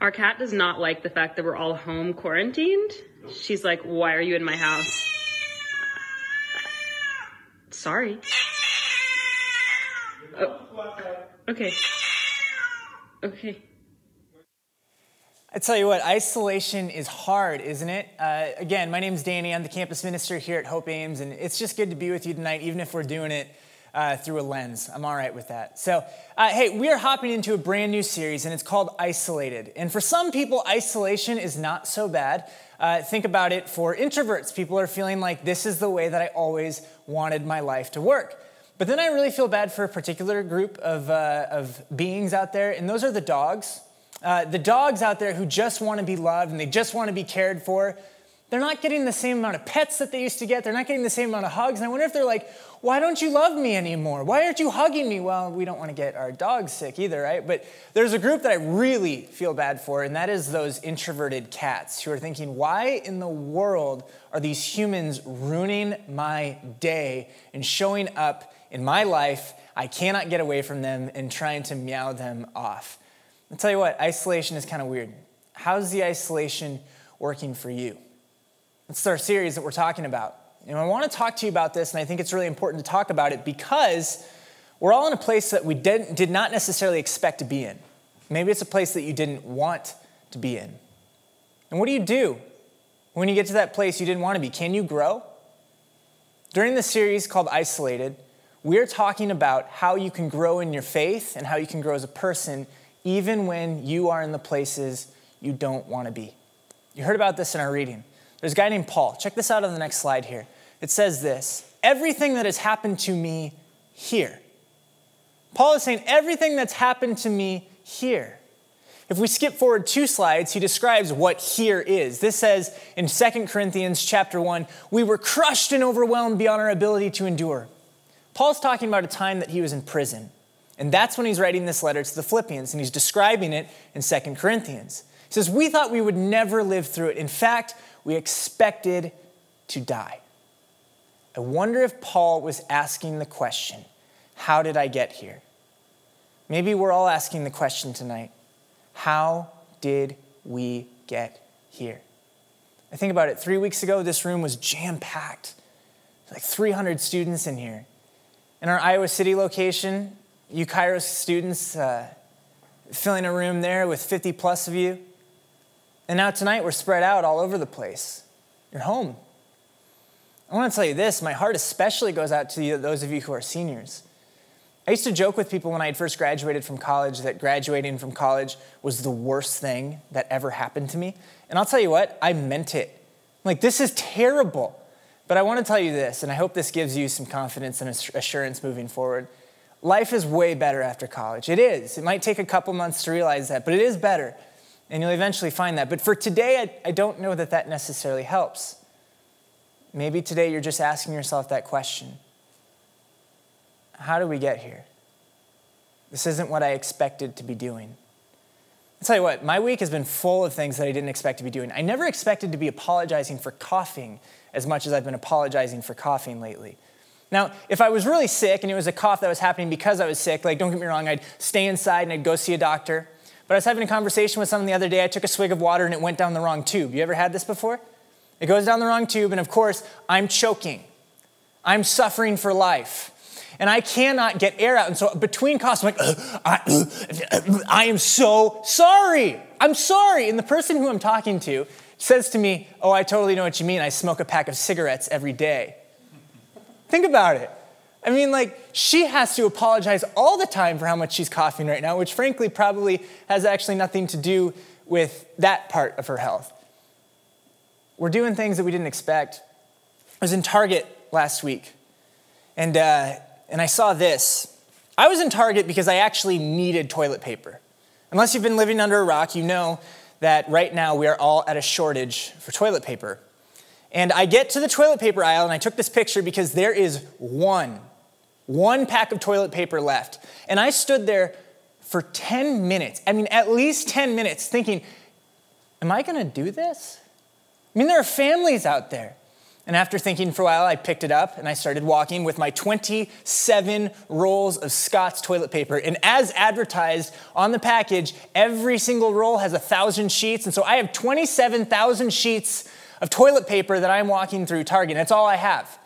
Our cat does not like the fact that we're all home quarantined. She's like, why are you in my house? Sorry. Oh. Okay. Okay. I tell you what, isolation is hard, isn't it? Uh, again, my name is Danny. I'm the campus minister here at Hope Ames, and it's just good to be with you tonight, even if we're doing it uh, through a lens. I'm all right with that. So, uh, hey, we are hopping into a brand new series, and it's called Isolated. And for some people, isolation is not so bad. Uh, think about it for introverts. People are feeling like this is the way that I always wanted my life to work. But then I really feel bad for a particular group of, uh, of beings out there, and those are the dogs. Uh, the dogs out there who just want to be loved and they just want to be cared for. They're not getting the same amount of pets that they used to get. They're not getting the same amount of hugs. And I wonder if they're like, why don't you love me anymore? Why aren't you hugging me? Well, we don't want to get our dogs sick either, right? But there's a group that I really feel bad for, and that is those introverted cats who are thinking, why in the world are these humans ruining my day and showing up in my life? I cannot get away from them and trying to meow them off. I'll tell you what, isolation is kind of weird. How's the isolation working for you? It's our series that we're talking about. And I want to talk to you about this, and I think it's really important to talk about it because we're all in a place that we didn't, did not necessarily expect to be in. Maybe it's a place that you didn't want to be in. And what do you do when you get to that place you didn't want to be? Can you grow? During the series called Isolated, we're talking about how you can grow in your faith and how you can grow as a person even when you are in the places you don't want to be. You heard about this in our reading. There's a guy named Paul. Check this out on the next slide here. It says this Everything that has happened to me here. Paul is saying, Everything that's happened to me here. If we skip forward two slides, he describes what here is. This says in 2 Corinthians chapter 1, we were crushed and overwhelmed beyond our ability to endure. Paul's talking about a time that he was in prison. And that's when he's writing this letter to the Philippians, and he's describing it in 2 Corinthians. He says, We thought we would never live through it. In fact, we expected to die. I wonder if Paul was asking the question, How did I get here? Maybe we're all asking the question tonight How did we get here? I think about it. Three weeks ago, this room was jam packed. Like 300 students in here. In our Iowa City location, you Kairos students uh, filling a room there with 50 plus of you. And now tonight we're spread out all over the place. You're home. I want to tell you this my heart especially goes out to you, those of you who are seniors. I used to joke with people when I had first graduated from college that graduating from college was the worst thing that ever happened to me. And I'll tell you what, I meant it. Like, this is terrible. But I want to tell you this, and I hope this gives you some confidence and assurance moving forward. Life is way better after college. It is. It might take a couple months to realize that, but it is better. And you'll eventually find that. But for today, I, I don't know that that necessarily helps. Maybe today you're just asking yourself that question How do we get here? This isn't what I expected to be doing. I'll tell you what, my week has been full of things that I didn't expect to be doing. I never expected to be apologizing for coughing as much as I've been apologizing for coughing lately. Now, if I was really sick and it was a cough that was happening because I was sick, like don't get me wrong, I'd stay inside and I'd go see a doctor. But I was having a conversation with someone the other day. I took a swig of water and it went down the wrong tube. You ever had this before? It goes down the wrong tube, and of course, I'm choking. I'm suffering for life. And I cannot get air out. And so between coughs, I'm like, I, I am so sorry. I'm sorry. And the person who I'm talking to says to me, Oh, I totally know what you mean. I smoke a pack of cigarettes every day. Think about it. I mean, like, she has to apologize all the time for how much she's coughing right now, which frankly probably has actually nothing to do with that part of her health. We're doing things that we didn't expect. I was in Target last week, and, uh, and I saw this. I was in Target because I actually needed toilet paper. Unless you've been living under a rock, you know that right now we are all at a shortage for toilet paper. And I get to the toilet paper aisle and I took this picture because there is one, one pack of toilet paper left. And I stood there for 10 minutes, I mean, at least 10 minutes, thinking, am I gonna do this? I mean, there are families out there. And after thinking for a while, I picked it up and I started walking with my 27 rolls of Scott's toilet paper. And as advertised on the package, every single roll has a thousand sheets. And so I have 27,000 sheets of toilet paper that I'm walking through Target. That's all I have.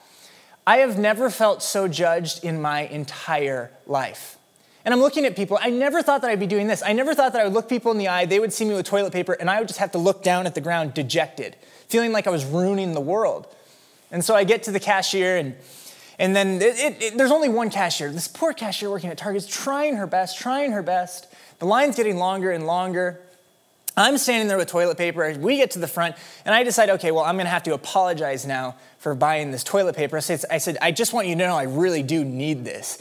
I have never felt so judged in my entire life. And I'm looking at people. I never thought that I'd be doing this. I never thought that I would look people in the eye, they would see me with toilet paper, and I would just have to look down at the ground dejected, feeling like I was ruining the world. And so I get to the cashier, and, and then it, it, it, there's only one cashier. This poor cashier working at Target is trying her best, trying her best. The line's getting longer and longer. I'm standing there with toilet paper. We get to the front, and I decide, okay, well, I'm going to have to apologize now for buying this toilet paper. I said, I said, I just want you to know I really do need this.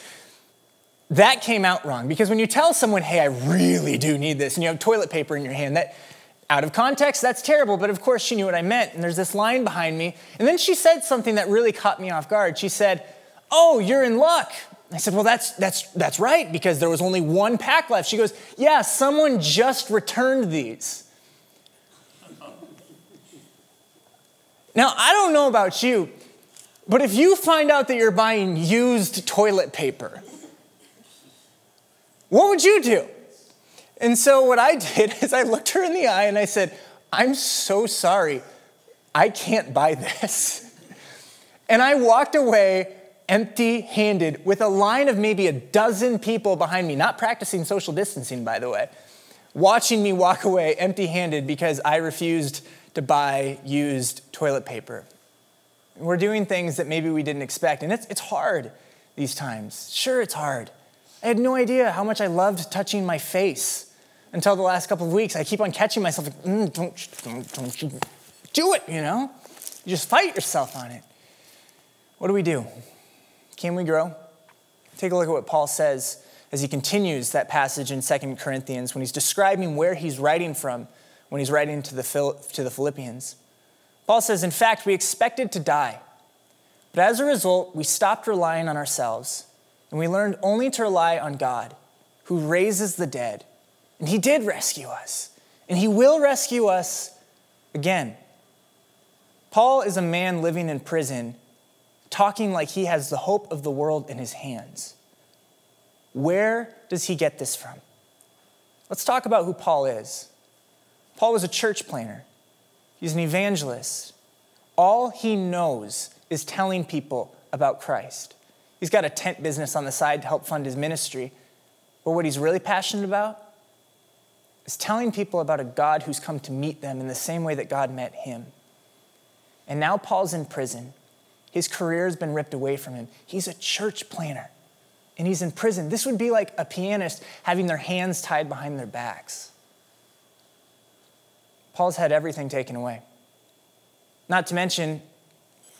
That came out wrong because when you tell someone, hey, I really do need this, and you have toilet paper in your hand, that out of context, that's terrible, but of course she knew what I meant. And there's this line behind me. And then she said something that really caught me off guard. She said, Oh, you're in luck. I said, Well, that's, that's, that's right, because there was only one pack left. She goes, Yeah, someone just returned these. Now, I don't know about you, but if you find out that you're buying used toilet paper, what would you do? And so what I did is I looked her in the eye and I said, I'm so sorry. I can't buy this. And I walked away empty handed with a line of maybe a dozen people behind me, not practicing social distancing, by the way, watching me walk away empty handed because I refused to buy used toilet paper. We're doing things that maybe we didn't expect, and it's, it's hard these times. Sure, it's hard. I had no idea how much I loved touching my face until the last couple of weeks. I keep on catching myself like, mm, don't, don't, don't you do it, you know? You just fight yourself on it. What do we do? Can we grow? Take a look at what Paul says as he continues that passage in 2 Corinthians when he's describing where he's writing from when he's writing to the, to the Philippians. Paul says, In fact, we expected to die, but as a result, we stopped relying on ourselves and we learned only to rely on God, who raises the dead and He did rescue us, and He will rescue us again. Paul is a man living in prison, talking like he has the hope of the world in his hands. Where does he get this from? Let's talk about who Paul is. Paul was a church planter, he's an evangelist. All he knows is telling people about Christ. He's got a tent business on the side to help fund his ministry. But what he's really passionate about is telling people about a God who's come to meet them in the same way that God met him. And now Paul's in prison. His career has been ripped away from him. He's a church planner and he's in prison. This would be like a pianist having their hands tied behind their backs. Paul's had everything taken away. Not to mention,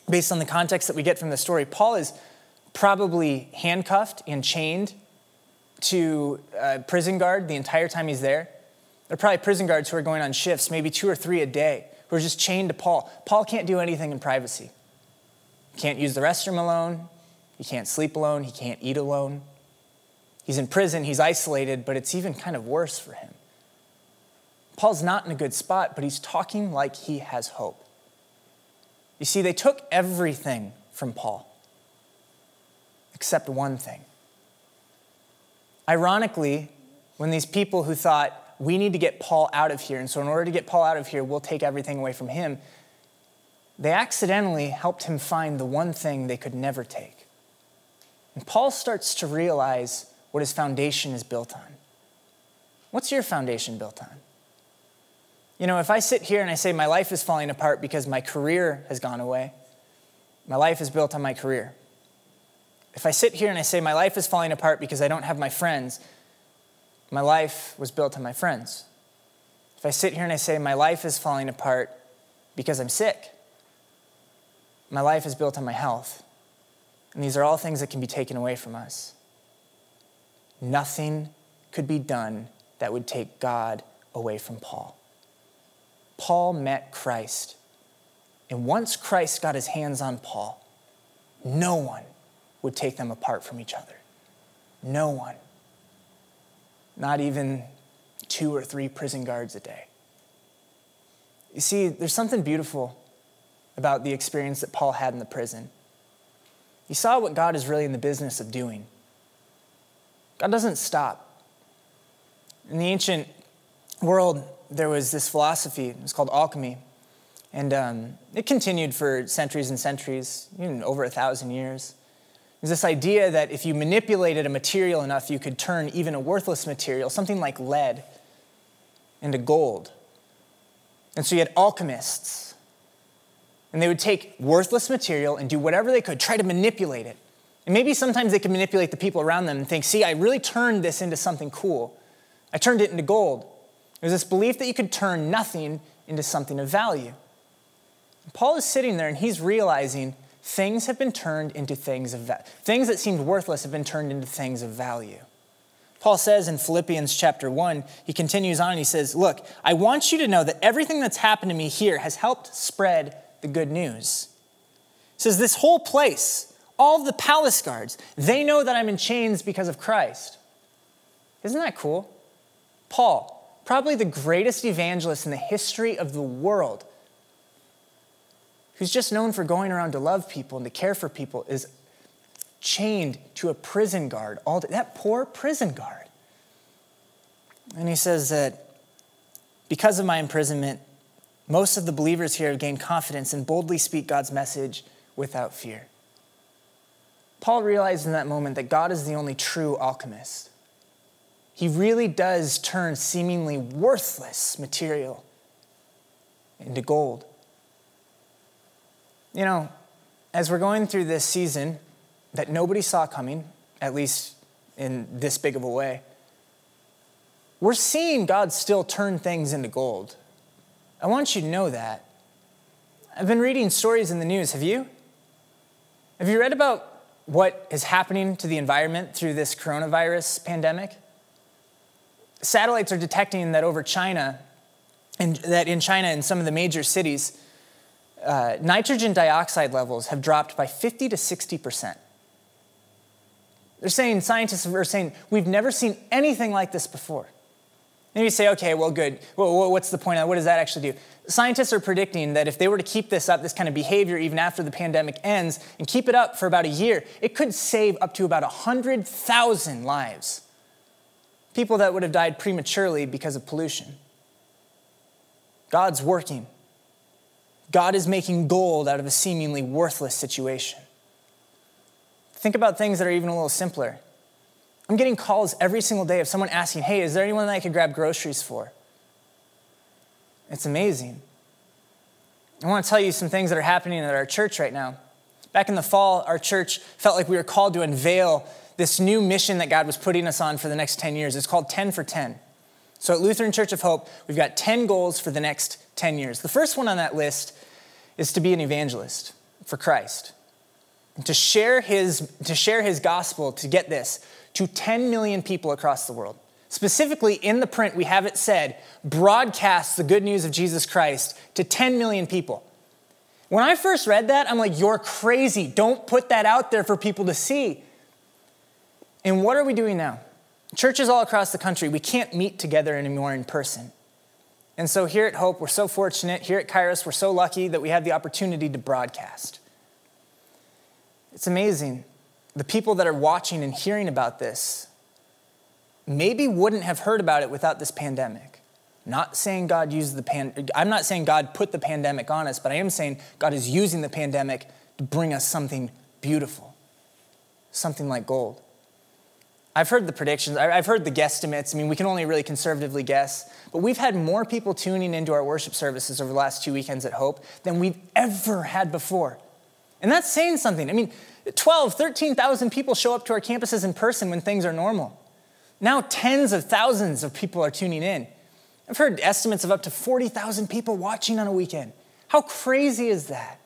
based on the context that we get from the story, Paul is probably handcuffed and chained to a prison guard the entire time he's there. There are probably prison guards who are going on shifts, maybe two or three a day, who are just chained to Paul. Paul can't do anything in privacy. He can't use the restroom alone. He can't sleep alone. He can't eat alone. He's in prison. He's isolated, but it's even kind of worse for him. Paul's not in a good spot, but he's talking like he has hope. You see, they took everything from Paul except one thing. Ironically, when these people who thought, we need to get Paul out of here. And so, in order to get Paul out of here, we'll take everything away from him. They accidentally helped him find the one thing they could never take. And Paul starts to realize what his foundation is built on. What's your foundation built on? You know, if I sit here and I say my life is falling apart because my career has gone away, my life is built on my career. If I sit here and I say my life is falling apart because I don't have my friends, my life was built on my friends. If I sit here and I say, my life is falling apart because I'm sick, my life is built on my health. And these are all things that can be taken away from us. Nothing could be done that would take God away from Paul. Paul met Christ. And once Christ got his hands on Paul, no one would take them apart from each other. No one not even two or three prison guards a day. You see, there's something beautiful about the experience that Paul had in the prison. He saw what God is really in the business of doing. God doesn't stop. In the ancient world, there was this philosophy, it was called alchemy. And um, it continued for centuries and centuries, even over a thousand years. There's this idea that if you manipulated a material enough, you could turn even a worthless material, something like lead, into gold. And so you had alchemists. And they would take worthless material and do whatever they could, try to manipulate it. And maybe sometimes they could manipulate the people around them and think, see, I really turned this into something cool. I turned it into gold. There's this belief that you could turn nothing into something of value. Paul is sitting there and he's realizing things have been turned into things of value. Things that seemed worthless have been turned into things of value. Paul says in Philippians chapter 1, he continues on, and he says, Look, I want you to know that everything that's happened to me here has helped spread the good news. He says, This whole place, all the palace guards, they know that I'm in chains because of Christ. Isn't that cool? Paul, probably the greatest evangelist in the history of the world, who's just known for going around to love people and to care for people, is chained to a prison guard all day. That poor prison guard. And he says that because of my imprisonment, most of the believers here have gained confidence and boldly speak God's message without fear. Paul realized in that moment that God is the only true alchemist. He really does turn seemingly worthless material into gold. You know, as we're going through this season that nobody saw coming, at least in this big of a way, we're seeing God still turn things into gold. I want you to know that. I've been reading stories in the news. Have you? Have you read about what is happening to the environment through this coronavirus pandemic? Satellites are detecting that over China, and that in China, in some of the major cities, uh, nitrogen dioxide levels have dropped by 50 to 60 percent. They're saying, scientists are saying, we've never seen anything like this before. And you say, okay, well, good. Well, what's the point of that? What does that actually do? Scientists are predicting that if they were to keep this up, this kind of behavior, even after the pandemic ends, and keep it up for about a year, it could save up to about 100,000 lives. People that would have died prematurely because of pollution. God's working. God is making gold out of a seemingly worthless situation. Think about things that are even a little simpler. I'm getting calls every single day of someone asking, hey, is there anyone that I could grab groceries for? It's amazing. I want to tell you some things that are happening at our church right now. Back in the fall, our church felt like we were called to unveil this new mission that God was putting us on for the next 10 years. It's called 10 for 10. So at Lutheran Church of Hope, we've got 10 goals for the next 10 years. The first one on that list is to be an evangelist for Christ to share his, to share his gospel, to get this, to 10 million people across the world. Specifically, in the print, we have it said, broadcast the good news of Jesus Christ to 10 million people. When I first read that, I'm like, you're crazy. Don't put that out there for people to see. And what are we doing now? Churches all across the country, we can't meet together anymore in person. And so here at Hope, we're so fortunate. Here at Kairos, we're so lucky that we have the opportunity to broadcast. It's amazing. The people that are watching and hearing about this maybe wouldn't have heard about it without this pandemic. Not saying God used the pan I'm not saying God put the pandemic on us, but I am saying God is using the pandemic to bring us something beautiful. Something like gold. I've heard the predictions, I've heard the guesstimates. I mean, we can only really conservatively guess, but we've had more people tuning into our worship services over the last two weekends at Hope than we've ever had before. And that's saying something. I mean, 12, 13,000 people show up to our campuses in person when things are normal. Now, tens of thousands of people are tuning in. I've heard estimates of up to 40,000 people watching on a weekend. How crazy is that?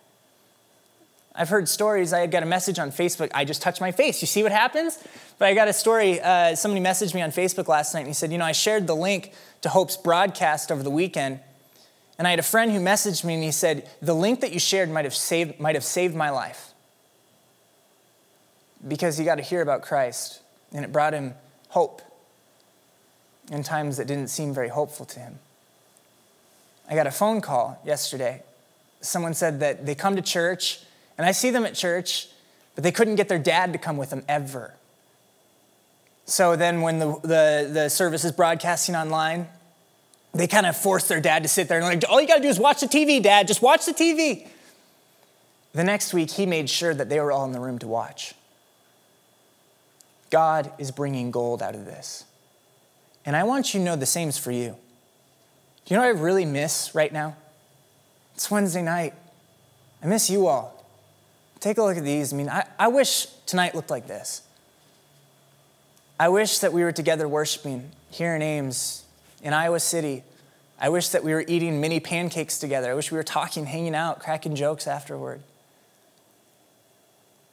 I've heard stories. I had got a message on Facebook. I just touched my face. You see what happens? But I got a story. Uh, somebody messaged me on Facebook last night and he said, You know, I shared the link to Hope's broadcast over the weekend. And I had a friend who messaged me and he said, The link that you shared might have saved, might have saved my life. Because he got to hear about Christ and it brought him hope in times that didn't seem very hopeful to him. I got a phone call yesterday. someone said that they come to church, and I see them at church, but they couldn't get their dad to come with them ever. So then, when the, the, the service is broadcasting online, they kind of force their dad to sit there and like, all you got to do is watch the TV, dad, just watch the TV. The next week, he made sure that they were all in the room to watch. God is bringing gold out of this. And I want you to know the same is for you. Do you know what I really miss right now? It's Wednesday night. I miss you all. Take a look at these. I mean, I, I wish tonight looked like this. I wish that we were together worshiping here in Ames, in Iowa City. I wish that we were eating mini pancakes together. I wish we were talking, hanging out, cracking jokes afterward.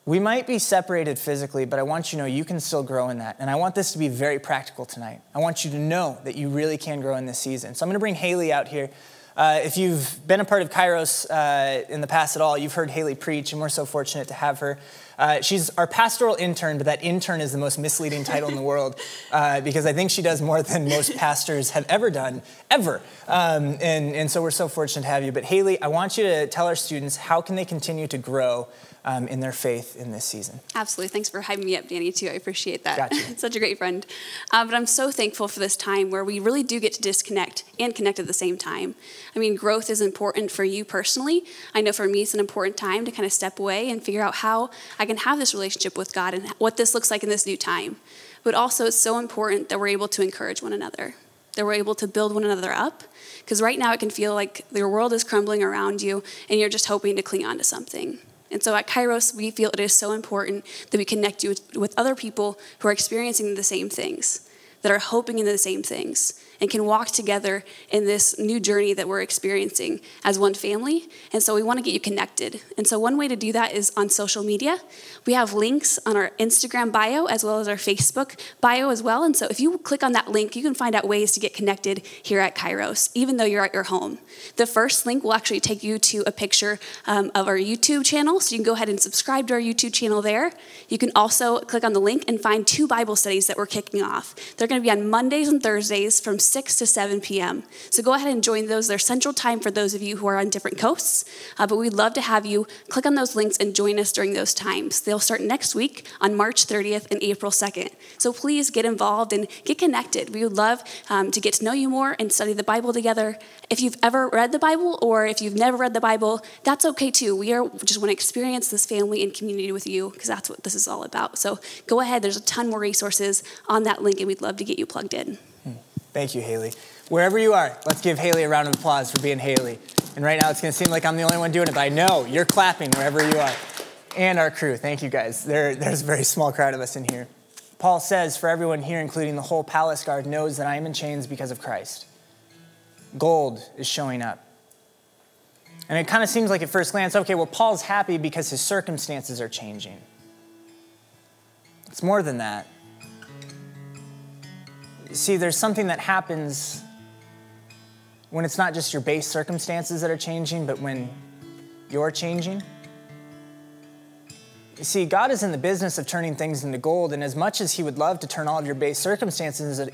We might be separated physically, but I want you to know you can still grow in that. And I want this to be very practical tonight. I want you to know that you really can grow in this season. So I'm going to bring Haley out here. Uh, if you've been a part of Kairos uh, in the past at all, you've heard Haley preach, and we're so fortunate to have her. Uh, she's our pastoral intern, but that intern is the most misleading title in the world uh, because I think she does more than most pastors have ever done, ever. Um, and, and so we're so fortunate to have you. But Haley, I want you to tell our students how can they continue to grow um, in their faith in this season. Absolutely. Thanks for hyping me up, Danny, too. I appreciate that. Gotcha. Such a great friend. Uh, but I'm so thankful for this time where we really do get to disconnect and connect at the same time. I mean, growth is important for you personally. I know for me, it's an important time to kind of step away and figure out how I can have this relationship with God and what this looks like in this new time. But also, it's so important that we're able to encourage one another, that we're able to build one another up. Because right now, it can feel like your world is crumbling around you and you're just hoping to cling on to something. And so at Kairos, we feel it is so important that we connect you with, with other people who are experiencing the same things, that are hoping in the same things and can walk together in this new journey that we're experiencing as one family. And so we want to get you connected. And so one way to do that is on social media. We have links on our Instagram bio as well as our Facebook bio as well. And so if you click on that link, you can find out ways to get connected here at Kairos, even though you're at your home. The first link will actually take you to a picture um, of our YouTube channel. So you can go ahead and subscribe to our YouTube channel there. You can also click on the link and find two Bible studies that we're kicking off. They're going to be on Mondays and Thursdays from 6 to 7 p.m. So go ahead and join those. They're central time for those of you who are on different coasts, uh, but we'd love to have you click on those links and join us during those times. They'll start next week on March 30th and April 2nd. So please get involved and get connected. We would love um, to get to know you more and study the Bible together. If you've ever read the Bible or if you've never read the Bible, that's okay too. We are just want to experience this family and community with you because that's what this is all about. So go ahead. There's a ton more resources on that link, and we'd love to get you plugged in. Thank you, Haley. Wherever you are, let's give Haley a round of applause for being Haley. And right now, it's going to seem like I'm the only one doing it, but I know you're clapping wherever you are. And our crew, thank you guys. There, there's a very small crowd of us in here. Paul says, For everyone here, including the whole palace guard, knows that I am in chains because of Christ. Gold is showing up. And it kind of seems like at first glance, okay, well, Paul's happy because his circumstances are changing. It's more than that. See, there's something that happens when it's not just your base circumstances that are changing, but when you're changing. You see, God is in the business of turning things into gold, and as much as He would love to turn all of your base circumstances,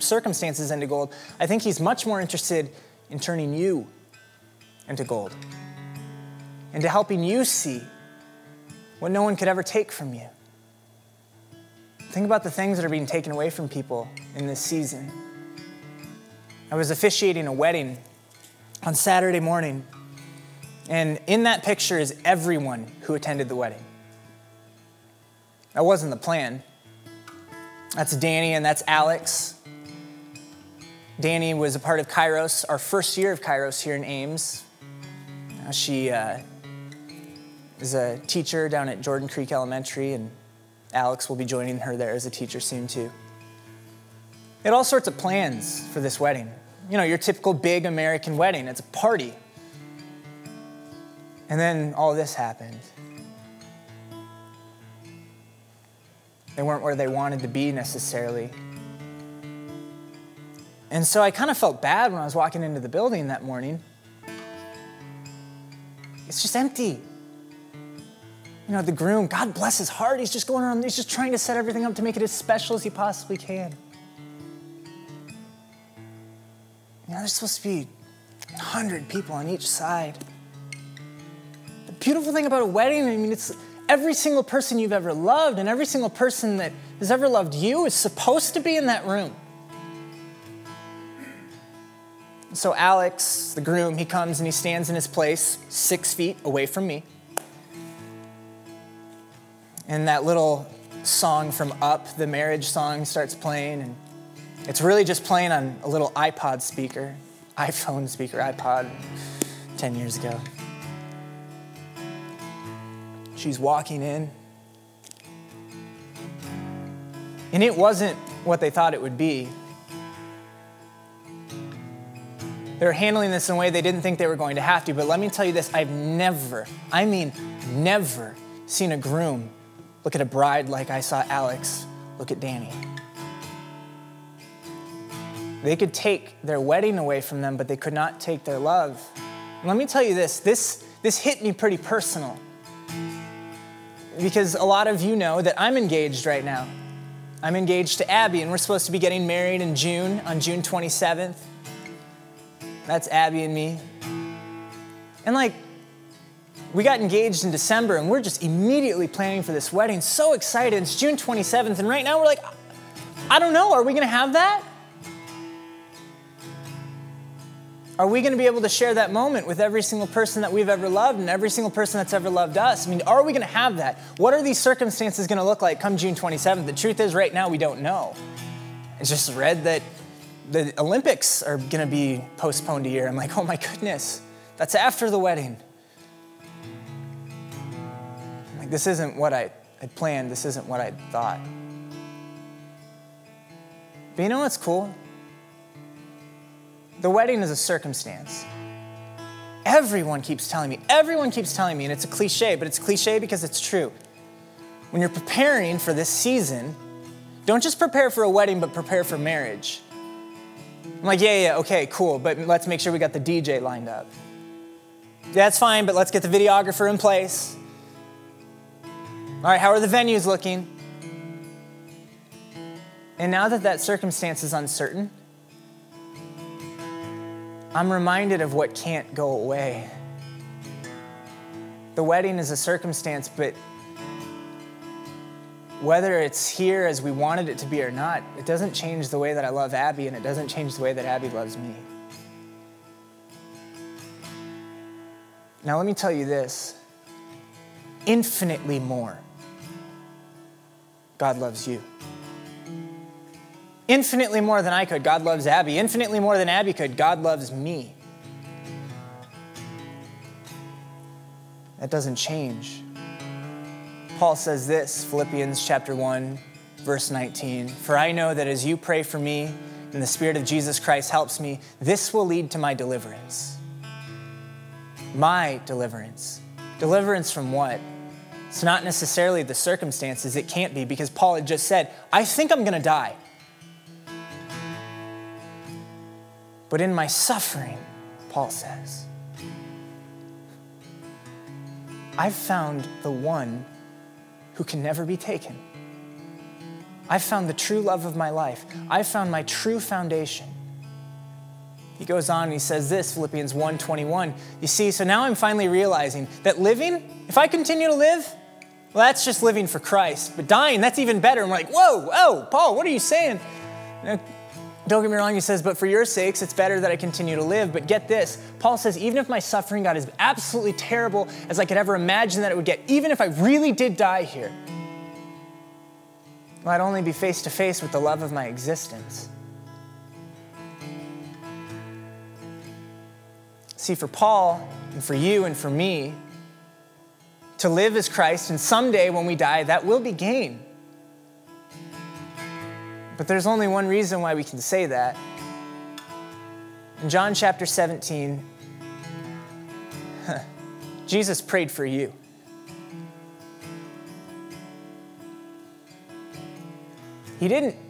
circumstances into gold, I think He's much more interested in turning you into gold, into helping you see what no one could ever take from you. Think about the things that are being taken away from people in this season. I was officiating a wedding on Saturday morning, and in that picture is everyone who attended the wedding. That wasn't the plan. That's Danny and that's Alex. Danny was a part of Kairos, our first year of Kairos here in Ames. Now she uh, is a teacher down at Jordan Creek Elementary, and Alex will be joining her there as a teacher soon, too. It all sorts of plans for this wedding. You know, your typical big American wedding, it's a party. And then all this happened. They weren't where they wanted to be necessarily. And so I kind of felt bad when I was walking into the building that morning. It's just empty you know, the groom, God bless his heart, he's just going around, he's just trying to set everything up to make it as special as he possibly can. You know, there's supposed to be 100 people on each side. The beautiful thing about a wedding, I mean, it's every single person you've ever loved and every single person that has ever loved you is supposed to be in that room. So, Alex, the groom, he comes and he stands in his place six feet away from me. And that little song from Up, the marriage song, starts playing. And it's really just playing on a little iPod speaker, iPhone speaker, iPod 10 years ago. She's walking in. And it wasn't what they thought it would be. They were handling this in a way they didn't think they were going to have to. But let me tell you this I've never, I mean, never seen a groom look at a bride like I saw Alex look at Danny. They could take their wedding away from them, but they could not take their love. And let me tell you this this, this hit me pretty personal. Because a lot of you know that I'm engaged right now. I'm engaged to Abby, and we're supposed to be getting married in June, on June 27th. That's Abby and me. And like, we got engaged in December and we're just immediately planning for this wedding. So excited. It's June 27th, and right now we're like, I don't know, are we gonna have that? Are we gonna be able to share that moment with every single person that we've ever loved and every single person that's ever loved us? I mean, are we gonna have that? What are these circumstances gonna look like come June 27th? The truth is, right now, we don't know. It's just read that the Olympics are going to be postponed a year. I'm like, oh my goodness, that's after the wedding. Like, this isn't what I had planned, this isn't what I thought. But you know what's cool? The wedding is a circumstance. Everyone keeps telling me, everyone keeps telling me, and it's a cliche, but it's cliche because it's true. When you're preparing for this season, don't just prepare for a wedding, but prepare for marriage. I'm like, yeah, yeah, okay, cool, but let's make sure we got the DJ lined up. That's fine, but let's get the videographer in place. All right, how are the venues looking? And now that that circumstance is uncertain, I'm reminded of what can't go away. The wedding is a circumstance, but whether it's here as we wanted it to be or not, it doesn't change the way that I love Abby and it doesn't change the way that Abby loves me. Now, let me tell you this infinitely more, God loves you. Infinitely more than I could, God loves Abby. Infinitely more than Abby could, God loves me. That doesn't change. Paul says this, Philippians chapter 1, verse 19 For I know that as you pray for me and the Spirit of Jesus Christ helps me, this will lead to my deliverance. My deliverance. Deliverance from what? It's not necessarily the circumstances, it can't be, because Paul had just said, I think I'm gonna die. But in my suffering, Paul says, I've found the one who can never be taken. I've found the true love of my life. I've found my true foundation. He goes on and he says this, Philippians 1:21. You see, so now I'm finally realizing that living, if I continue to live, well, that's just living for Christ. But dying, that's even better. I'm like, whoa, whoa, Paul, what are you saying? Don't get me wrong, he says, but for your sakes, it's better that I continue to live. But get this Paul says, even if my suffering got as absolutely terrible as I could ever imagine that it would get, even if I really did die here, well, I'd only be face to face with the love of my existence. See, for Paul, and for you, and for me, to live as Christ, and someday when we die, that will be gain. But there's only one reason why we can say that. In John chapter 17, Jesus prayed for you. He didn't.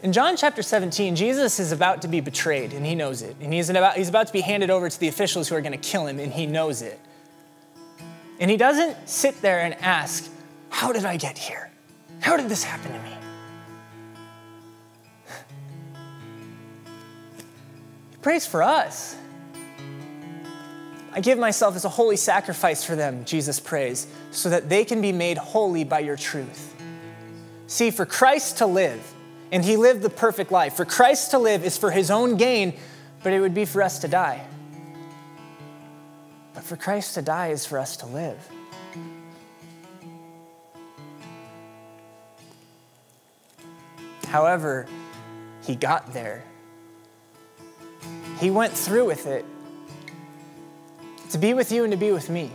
In John chapter 17, Jesus is about to be betrayed, and he knows it. And he's about, he's about to be handed over to the officials who are going to kill him, and he knows it. And he doesn't sit there and ask, How did I get here? How did this happen to me? He prays for us. I give myself as a holy sacrifice for them, Jesus prays, so that they can be made holy by your truth. See, for Christ to live, and he lived the perfect life, for Christ to live is for his own gain, but it would be for us to die. But for Christ to die is for us to live. However, he got there. He went through with it to be with you and to be with me.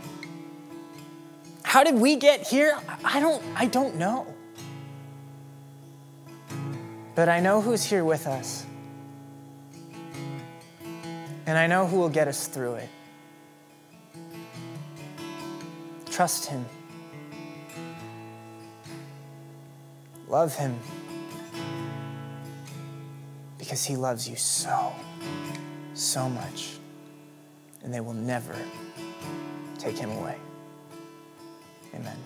How did we get here? I don't I don't know. But I know who's here with us. And I know who will get us through it. Trust him. Love him. Because he loves you so, so much and they will never take him away. Amen.